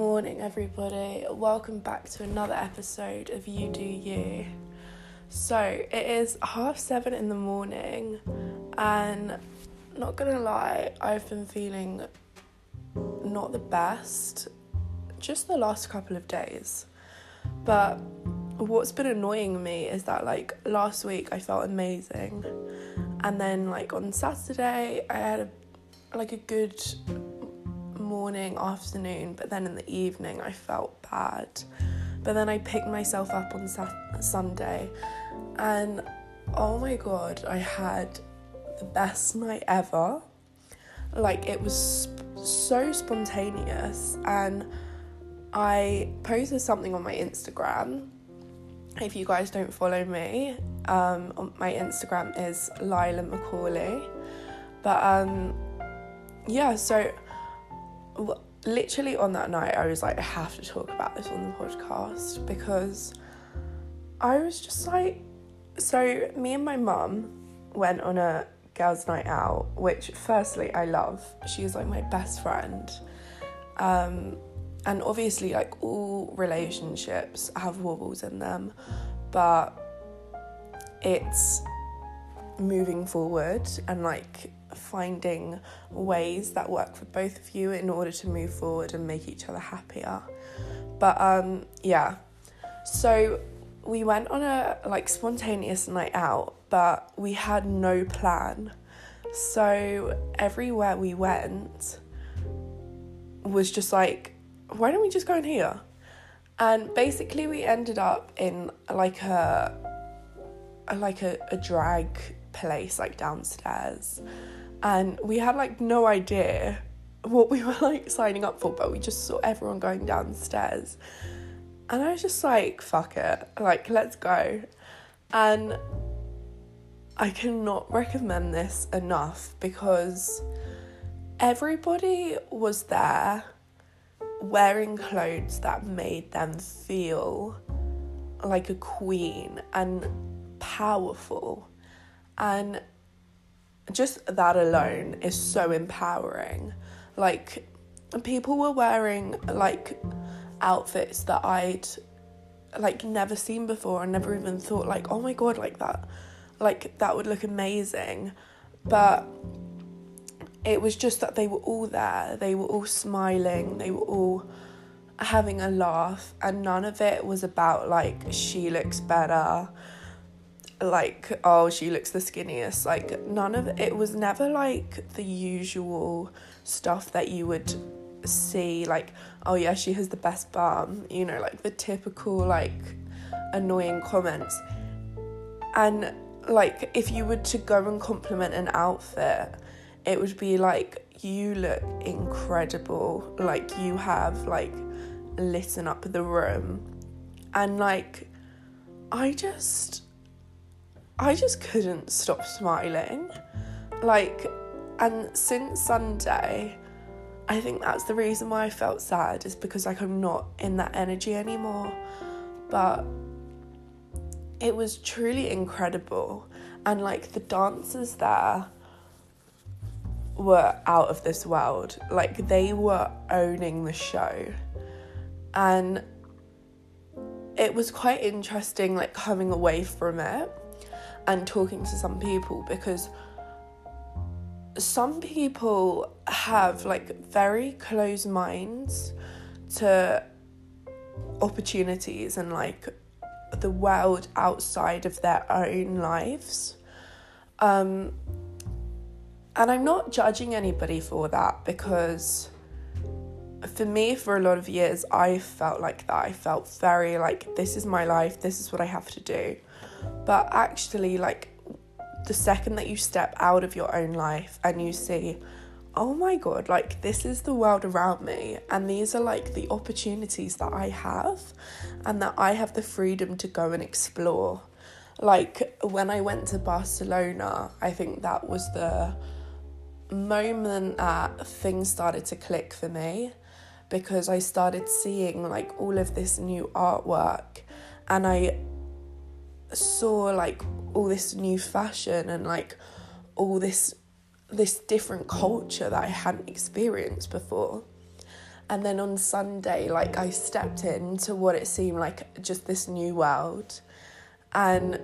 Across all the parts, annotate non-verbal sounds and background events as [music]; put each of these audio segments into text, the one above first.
morning, everybody. Welcome back to another episode of You Do You. So, it is half seven in the morning, and not gonna lie, I've been feeling not the best just the last couple of days. But what's been annoying me is that, like, last week I felt amazing, and then, like, on Saturday, I had a like a good morning, afternoon, but then in the evening I felt bad. But then I picked myself up on Sunday and oh my god, I had the best night ever. Like it was sp- so spontaneous and I posted something on my Instagram. If you guys don't follow me, um, my Instagram is Lila Macaulay. But um, yeah, so literally on that night, I was like, I have to talk about this on the podcast because I was just like, so me and my mum went on a girls' night out, which firstly I love. She's like my best friend. Um, and obviously, like all relationships have wobbles in them, but it's moving forward and like finding ways that work for both of you in order to move forward and make each other happier. But um, yeah, so we went on a like spontaneous night out, but we had no plan. So everywhere we went was just like, why don't we just go in here? And basically, we ended up in like a, like a, a drag place like downstairs and we had like no idea what we were like signing up for, but we just saw everyone going downstairs. And I was just like, fuck it, like, let's go. And I cannot recommend this enough because everybody was there wearing clothes that made them feel like a queen and powerful. And just that alone is so empowering. Like, people were wearing like outfits that I'd like never seen before and never even thought like oh my god like that. Like that would look amazing. But it was just that they were all there. They were all smiling. They were all having a laugh. And none of it was about like she looks better like oh she looks the skinniest. Like none of it was never like the usual stuff that you would see like oh yeah she has the best bum you know like the typical like annoying comments. And like if you were to go and compliment an outfit it would be like you look incredible. Like you have like lit up the room. And like i just I just couldn't stop smiling. Like, and since Sunday, I think that's the reason why I felt sad, is because like I'm not in that energy anymore. But it was truly incredible. And like the dancers there were out of this world. Like they were owning the show. And it was quite interesting, like coming away from it and talking to some people because some people have like very closed minds to opportunities and like the world outside of their own lives. Um, and I'm not judging anybody for that because for me, for a lot of years, I felt like that. I felt very like, this is my life, this is what I have to do. But actually, like, the second that you step out of your own life and you see, oh my god, like, this is the world around me, and these are like the opportunities that I have, and that I have the freedom to go and explore. Like, when I went to Barcelona, I think that was the moment that things started to click for me because I started seeing like all of this new artwork and I saw like all this new fashion and like all this this different culture that I hadn't experienced before. And then on Sunday, like I stepped into what it seemed like just this new world. And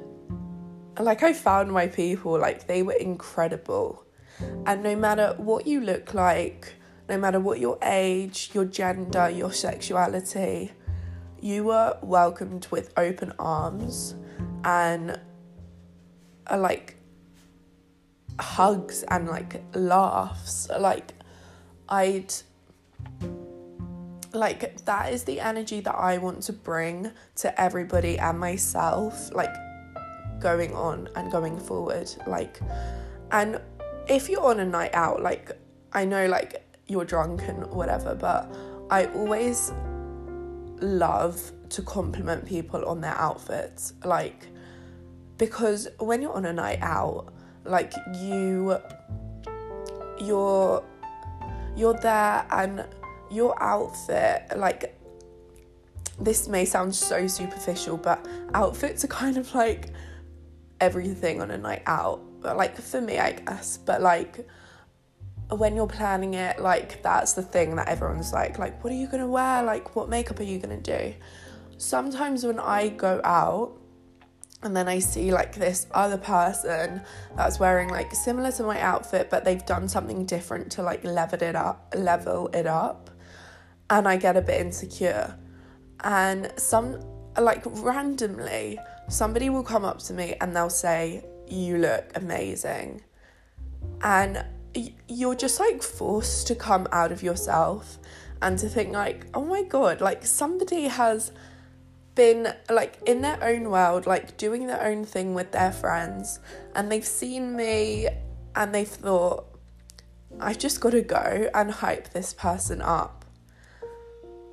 like I found my people, like they were incredible. And no matter what you look like, no matter what your age, your gender, your sexuality, you were welcomed with open arms and uh, like hugs and like laughs. Like I'd like that is the energy that I want to bring to everybody and myself like going on and going forward like and if you're on a night out like I know like you're drunk and whatever but I always love to compliment people on their outfits like because when you're on a night out like you you're you're there and your outfit like this may sound so superficial but outfits are kind of like everything on a night out. But like for me i guess but like when you're planning it like that's the thing that everyone's like like what are you gonna wear? Like what makeup are you gonna do? Sometimes when i go out and then I see like this other person that's wearing like similar to my outfit, but they've done something different to like level it up, level it up, and I get a bit insecure. And some like randomly, somebody will come up to me and they'll say, "You look amazing," and you're just like forced to come out of yourself and to think like, "Oh my god!" Like somebody has been like in their own world, like doing their own thing with their friends, and they've seen me and they've thought, I've just got to go and hype this person up.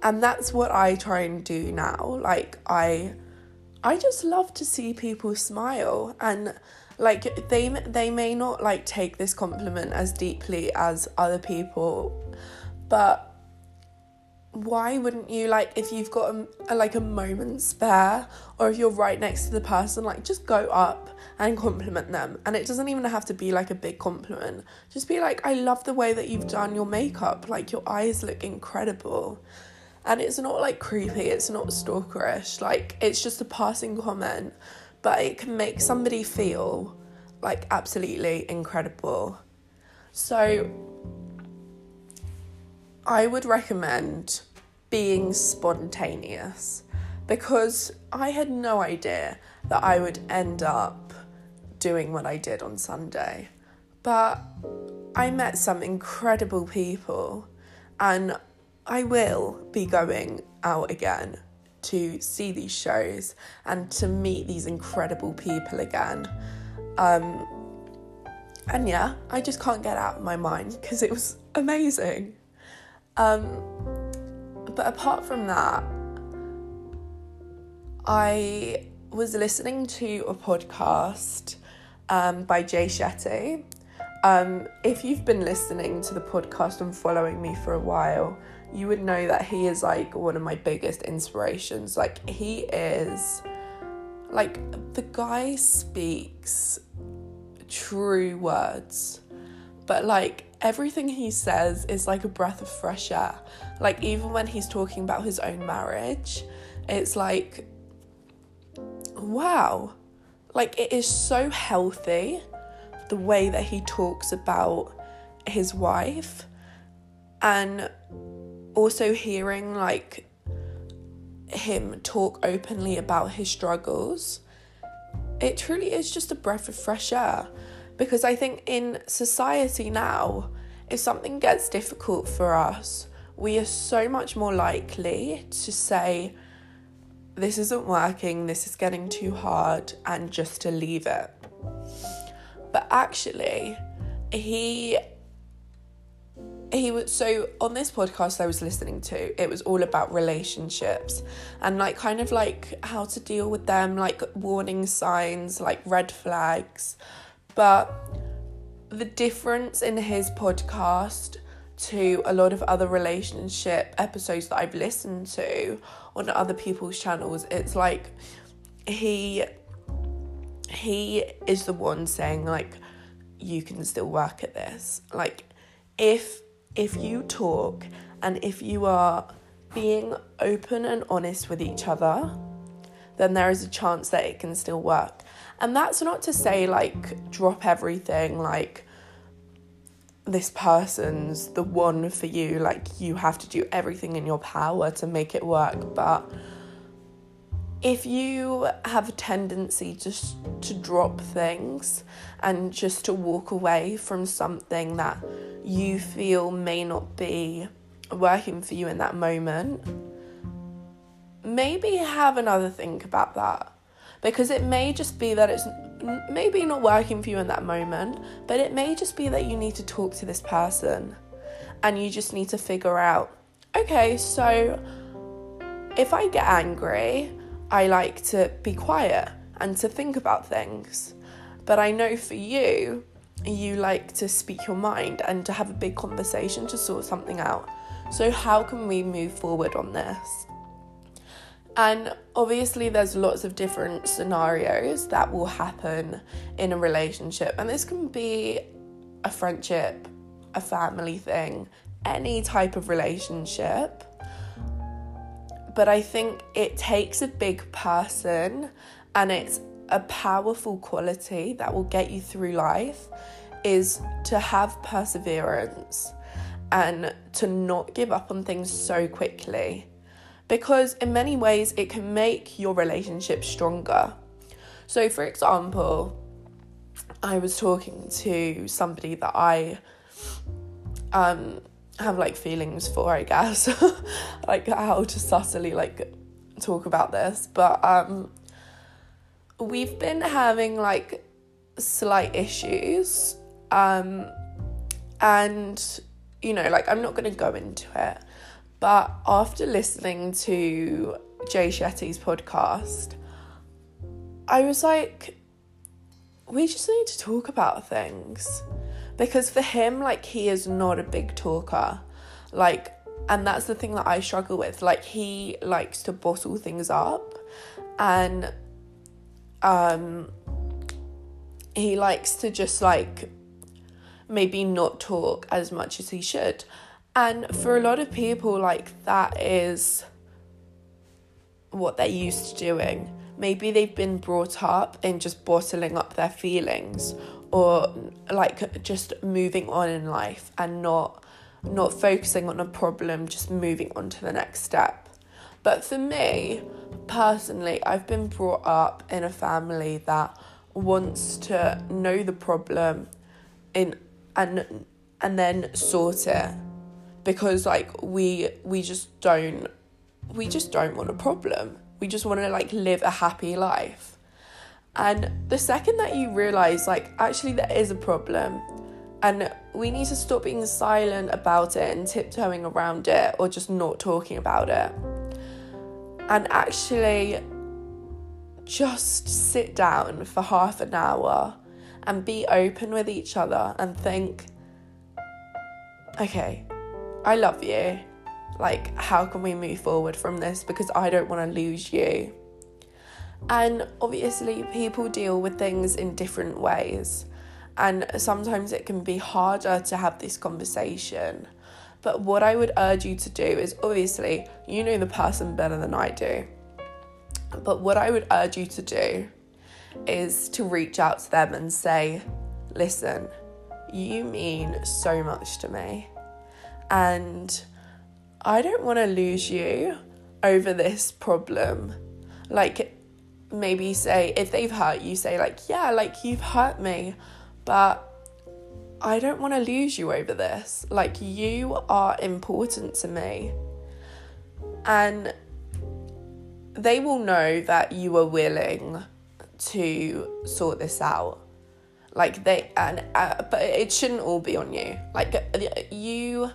And that's what I try and do now. Like I I just love to see people smile and like they they may not like take this compliment as deeply as other people, but why wouldn't you like if you've got a, a, like a moment spare or if you're right next to the person like just go up and compliment them. And it doesn't even have to be like a big compliment. Just be like i love the way that you've done your makeup. Like your eyes look incredible. And it's not like creepy. It's not stalkerish. Like it's just a passing comment. But it can make somebody feel like absolutely incredible. So I would recommend being spontaneous because I had no idea that I would end up doing what I did on Sunday. But I met some incredible people and I will be going out again to see these shows and to meet these incredible people again. Um, and yeah, I just can't get out of my mind because it was amazing. Um, but apart from that, I was listening to a podcast um, by Jay Shetty. Um, if you've been listening to the podcast and following me for a while, you would know that he is like one of my biggest inspirations. Like, he is like the guy speaks true words, but like everything he says is like a breath of fresh air. Like, even when he's talking about his own marriage, it's like, wow. Like, it is so healthy the way that he talks about his wife and also hearing like him talk openly about his struggles. It truly is just a breath of fresh air. Because I think in society now, if something gets difficult for us, we are so much more likely to say, This isn't working, this is getting too hard, and just to leave it. But actually, he he was so on this podcast I was listening to, it was all about relationships and like kind of like how to deal with them, like warning signs, like red flags, but the difference in his podcast to a lot of other relationship episodes that I've listened to on other people's channels, it's like he he is the one saying like you can still work at this. Like if if you talk and if you are being open and honest with each other, then there is a chance that it can still work. And that's not to say like drop everything, like this person's the one for you, like you have to do everything in your power to make it work. But if you have a tendency just to drop things and just to walk away from something that you feel may not be working for you in that moment, maybe have another think about that. Because it may just be that it's maybe not working for you in that moment, but it may just be that you need to talk to this person and you just need to figure out okay, so if I get angry, I like to be quiet and to think about things. But I know for you, you like to speak your mind and to have a big conversation to sort something out. So, how can we move forward on this? And obviously, there's lots of different scenarios that will happen in a relationship, and this can be a friendship, a family thing, any type of relationship. But I think it takes a big person and it's a powerful quality that will get you through life is to have perseverance and to not give up on things so quickly because in many ways it can make your relationship stronger. So, for example, I was talking to somebody that I um, have like feelings for, I guess, [laughs] like how to subtly like talk about this, but um, we've been having like slight issues, um, and you know, like I'm not to go into it but after listening to Jay Shetty's podcast, I was like, we just need to talk about things. Because for him, like, he is not a big talker. Like, and that's the thing that I struggle with. Like, he likes to bottle things up and, um, he likes to just like maybe not talk as much as he should. And for a lot of people, like that is what they're used to doing. Maybe they've been brought up in just bottling up their feelings or like just moving on in life and not not focusing on a problem, just moving on to the next step. But for me, personally, I've been brought up in a family that wants to know the problem in and and then sort it because like we we just don't we just don't want a problem. We just want to like live a happy life. And the second that you realize like actually there is a problem and we need to stop being silent about it and tiptoeing around it or just not talking about it. And actually just sit down for half an hour and be open with each other and think okay, I love you. Like, how can we move forward from this? Because I don't want to lose you. And obviously, people deal with things in different ways. And sometimes it can be harder to have this conversation. But what I would urge you to do is obviously, you know the person better than I do. But what I would urge you to do is to reach out to them and say, listen, you mean so much to me and I don't want to lose you over this problem. Like, maybe say, if they've hurt you, say, like, yeah, like, you've hurt me, but I don't want to lose you over this. Like, you are important to me. And they will know that you are willing to sort this out like they and uh, but it shouldn't all be on you like you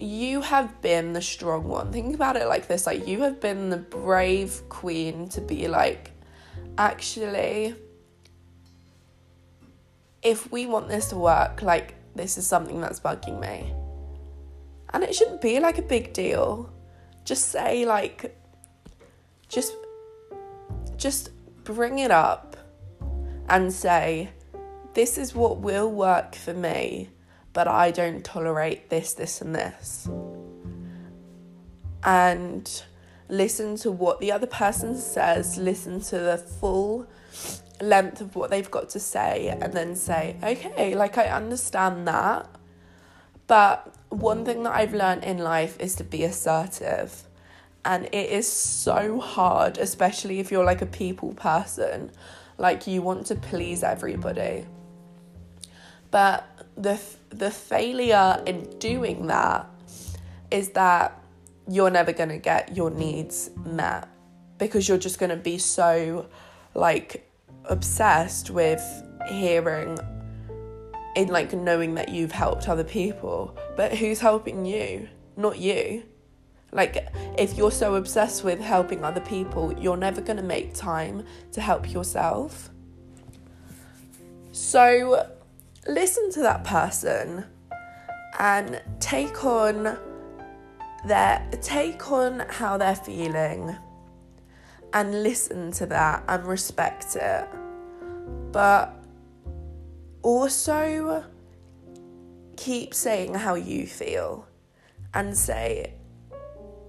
you have been the strong one. Think about it like this like, you have been the brave queen to be like, actually, if we want this to work, like, this is something that's bugging me. And it shouldn't be like a big deal. Just say, like, just, just bring it up and say, this is what will work for me but I don't tolerate this, this, and this. And listen to what the other person says, listen to the full length of what they've got to say, and then say, okay, like I understand that. But one thing that I've learned in life is to be assertive. And it is so hard, especially if you're like a people person. Like you want to please everybody. But the the failure in doing that is that you're never going to get your needs met because you're just going to be so like obsessed with hearing in like knowing that you've helped other people. But who's helping you? Not you. Like if you're so obsessed with helping other people you're never going to make time to help yourself. So listen to that person and take on their take on how they're feeling and listen to that and respect it. But also keep saying how you feel and say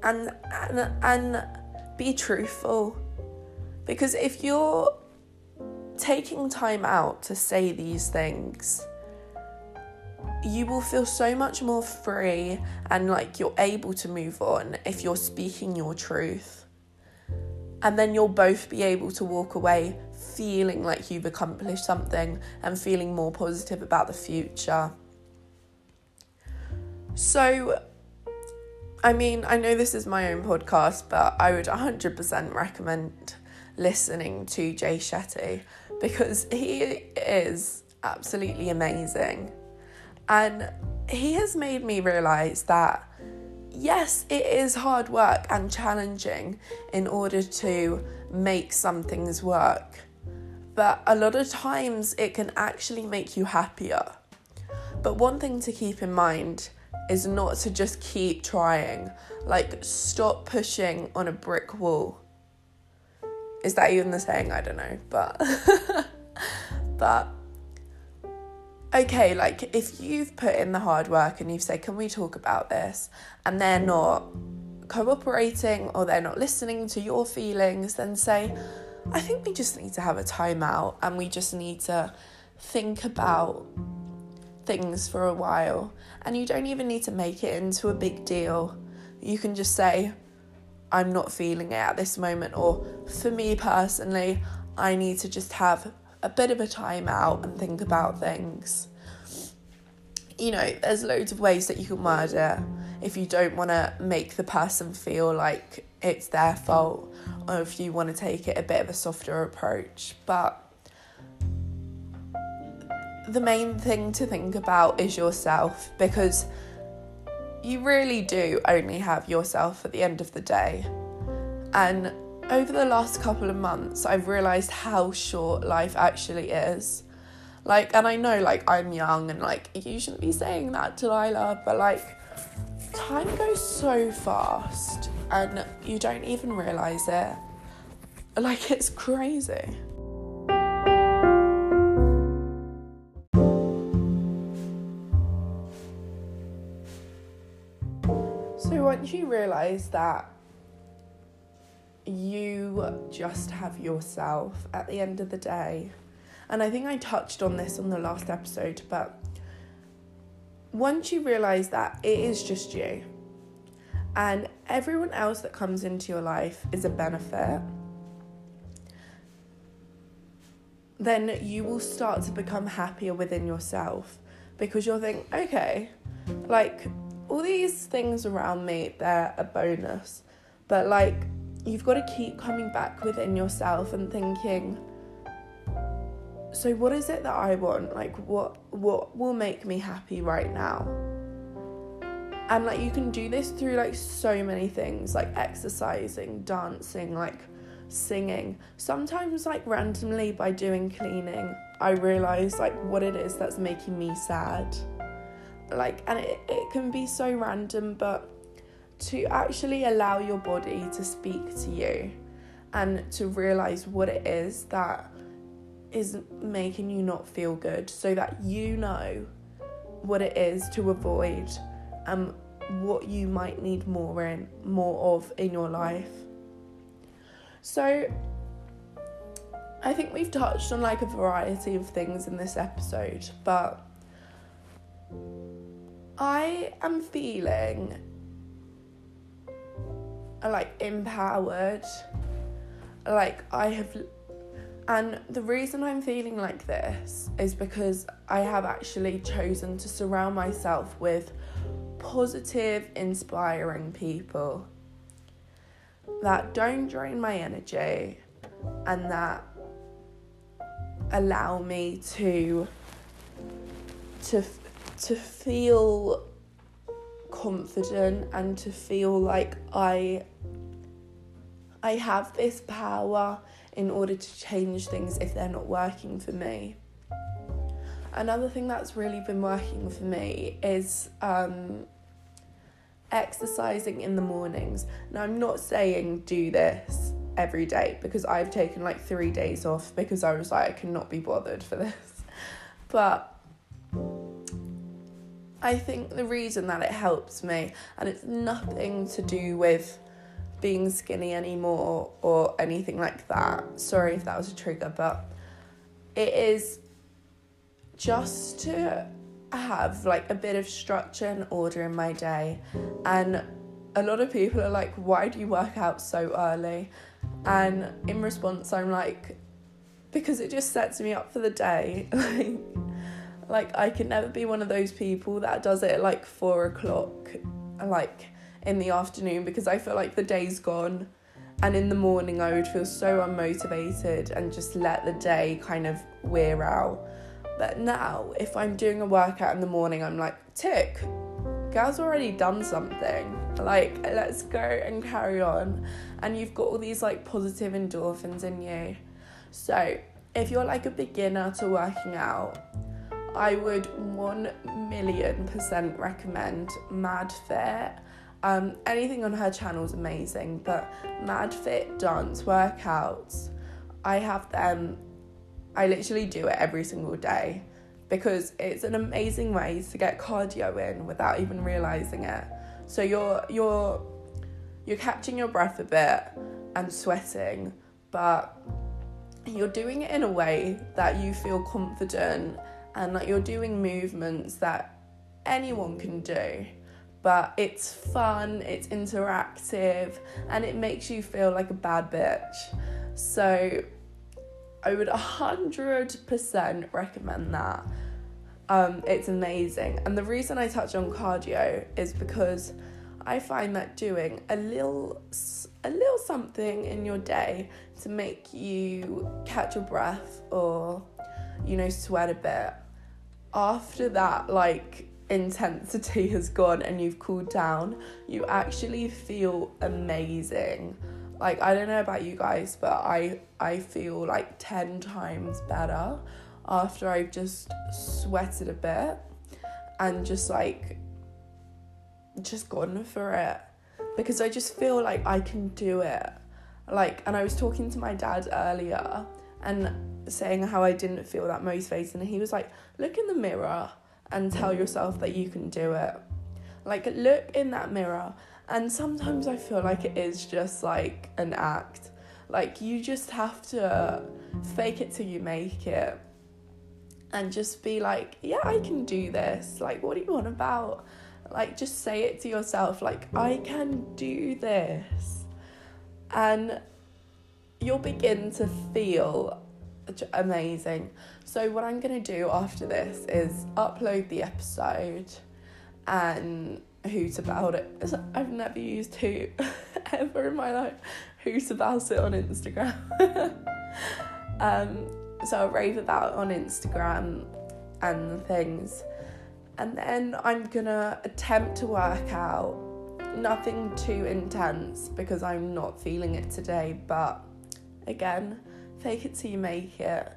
and and, and be truthful. Because if you're taking time out to say these things you will feel so much more free and like you're able to move on if you're speaking your truth. And then you'll both be able to walk away feeling like you've accomplished something and feeling more positive about the future. So, I mean, I know this is my own podcast, but I would 100% recommend listening to Jay Shetty because he is absolutely amazing. And he has made me realize that yes, it is hard work and challenging in order to make some things work. But a lot of times it can actually make you happier. But one thing to keep in mind is not to just keep trying. Like, stop pushing on a brick wall. Is that even the saying? I don't know. But, [laughs] but okay, like if you've put in the hard work and you've said, Can we talk about this? and they're not cooperating or they're not listening to your feelings, then say, I think we just need to have a timeout and we just need to think about things for a while. And you don't even need to make it into a big deal. You can just say, I'm not feeling it at this moment, or for me personally, I need to just have a bit of a time out and think about things. You know, there's loads of ways that you can it if you don't want to make the person feel like it's their fault or if you want to take it a bit of a softer approach. But the main thing to think about is yourself because you really do only have yourself at the end of the day. And over the last couple of months, I've realised how short life actually is. Like, and I know, like, I'm young and, like, you shouldn't be saying that, Delilah, but, like, time goes so fast and you don't even realise it. Like, it's crazy. So, once you realise that you just have yourself at the end of the day. And I think I touched on this on the last episode, but once you realize that it is just you. And everyone else that comes into your life is a benefit, then you will start to become happier within yourself because you'll think, okay, like all these things around me, they're a bonus, but like you've got to keep coming back within yourself and thinking so what is it that I want? Like what what will make me happy right now? And like you can do this through like so many things like exercising dancing like singing. Sometimes like randomly by doing cleaning I realize like what it is that's making me sad. Like and it, it can be so random but to actually allow your body to speak to you and to realize what it is that is making you not feel good so that you know what it is to avoid and what you might need more in more of in your life. So I think we've touched on like a variety of things in this episode, but I am feeling like empowered. Like I have and the reason I'm feeling like this is because I have actually chosen to surround myself with positive, inspiring people that don't drain my energy and that allow me to to to feel confident and to feel like I I have this power in order to change things if they're not working for me. Another thing that's really been working for me is um, exercising in the mornings. Now, I'm not saying do this every day because I've taken like three days off because I was like, I cannot be bothered for this. [laughs] But I think the reason that it helps me, and it's nothing to do with being skinny anymore or anything like that. Sorry if that was a trigger, but it is just to have like a bit of structure and order in my day. And a lot of people are like, why do you work out so early? And in response, I'm like, because it just sets me up for the day. [laughs] like, like I can never be one of those people that does it at like four o'clock, like in the afternoon, because I feel like the day's gone. And in the morning, I would feel so unmotivated and just let the day kind of wear out. But now, if I'm doing a workout in the morning, I'm like, tick, girl's already done something. Like, let's go and carry on. And you've got all these like positive endorphins in you. So, if you're like a beginner to working out, I would 1 million percent recommend Mad Fit. Um, anything on her channel is amazing, but Mad Fit dance workouts, I have them I literally do it every single day because it's an amazing way to get cardio in without even realizing it. So you're you're you're catching your breath a bit and sweating, but you're doing it in a way that you feel confident and that you're doing movements that anyone can do. But it's fun, it's interactive, and it makes you feel like a bad bitch. So I would 100% recommend that. Um, it's amazing. And the reason I touch on cardio is because I find that doing a little a little something in your day to make you catch your breath or you know sweat a bit after that like intensity has gone and you've cooled down you actually feel amazing like I don't know about you guys, but I I feel like 10 times better after I've just sweated a bit and just like just gone for it because I just feel like I can do it. Like and I was talking to my dad earlier and saying how I didn't feel that motivated and he was like, "Look in the mirror and tell yourself that you can do it." Like look in that mirror and sometimes I feel like it is just like an act. Like you just have to fake it till you make it. And just be like, yeah, I can do this. Like, what do you want about? Like, just say it to yourself, like, I can do this. And you'll begin to feel amazing. So, what I'm going to do after this is upload the episode and hoot about it. I've never used hoot [laughs] ever in my life. Hoot about it on Instagram. [laughs] um, so I'll rave about it on Instagram and things. And then I'm gonna attempt to work out nothing too intense because I'm not feeling it today, but again, fake it till you make it.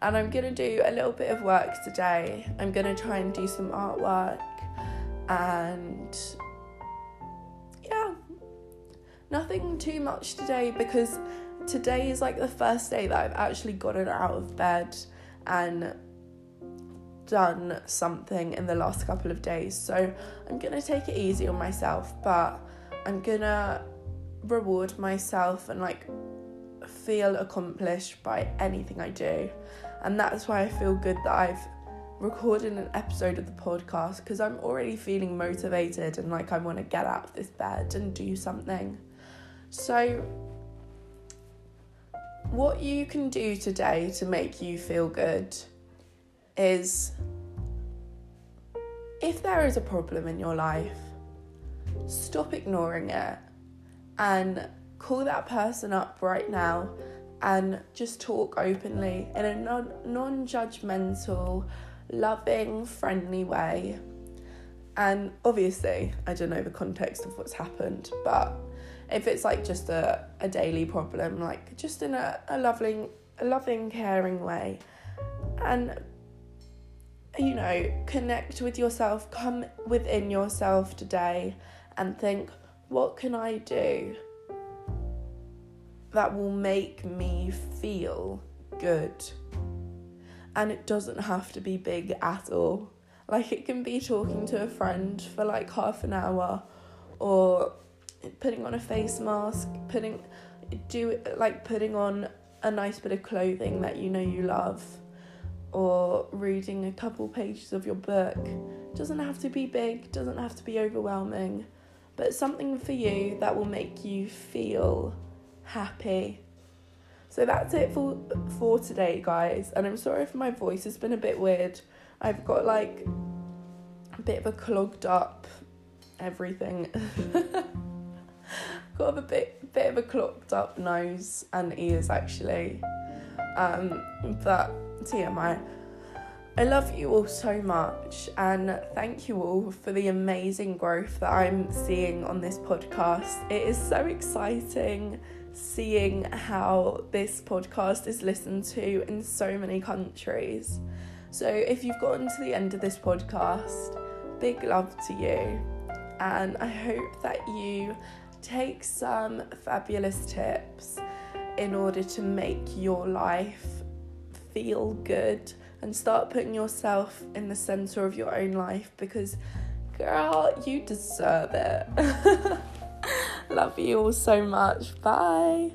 And I'm gonna do a little bit of work today. I'm gonna try and do some artwork and yeah, nothing too much today because today is like the first day that I've actually gotten out of bed and done something in the last couple of days. So I'm to take it easy on myself, but I'm to reward myself and like feel accomplished by anything I do. And that's why I feel good that I've recorded an episode of the podcast because I'm already feeling motivated and like I want to get out of this bed and do something. So, what you can do today to make you feel good is if there is a problem in your life, stop ignoring it and call that person up right now and just talk openly in a non judgmental, loving, friendly way. And obviously, I don't know the context of what's happened, but if it's like just a, a daily problem, like just in a, a loving, a loving, caring way. And you know, connect with yourself, come within yourself today and think, what can I do that will make me feel good? And it doesn't have to be big at all. Like, it can be talking to a friend for like half an hour or putting on a face mask, putting, do like putting on a nice bit of clothing that you know you love or reading a couple pages of your book. Doesn't have to be big, doesn't have to be overwhelming, but something for you that will make you feel happy. So that's it for for today, guys. And I'm sorry if my voice has been a bit weird. I've got like a bit of a clogged up everything. [laughs] got a bit bit of a clogged up nose and ears actually. Um, but TMI. I love you all so much, and thank you all for the amazing growth that I'm seeing on this podcast. It is so exciting seeing how this podcast is listened to in so many countries. So, if you've gotten to the end of this podcast, big love to you, and I hope that you take some fabulous tips in order to make your life feel good and start putting yourself in the center of your own life because, girl, you deserve it. [laughs] Love you all so much. Bye.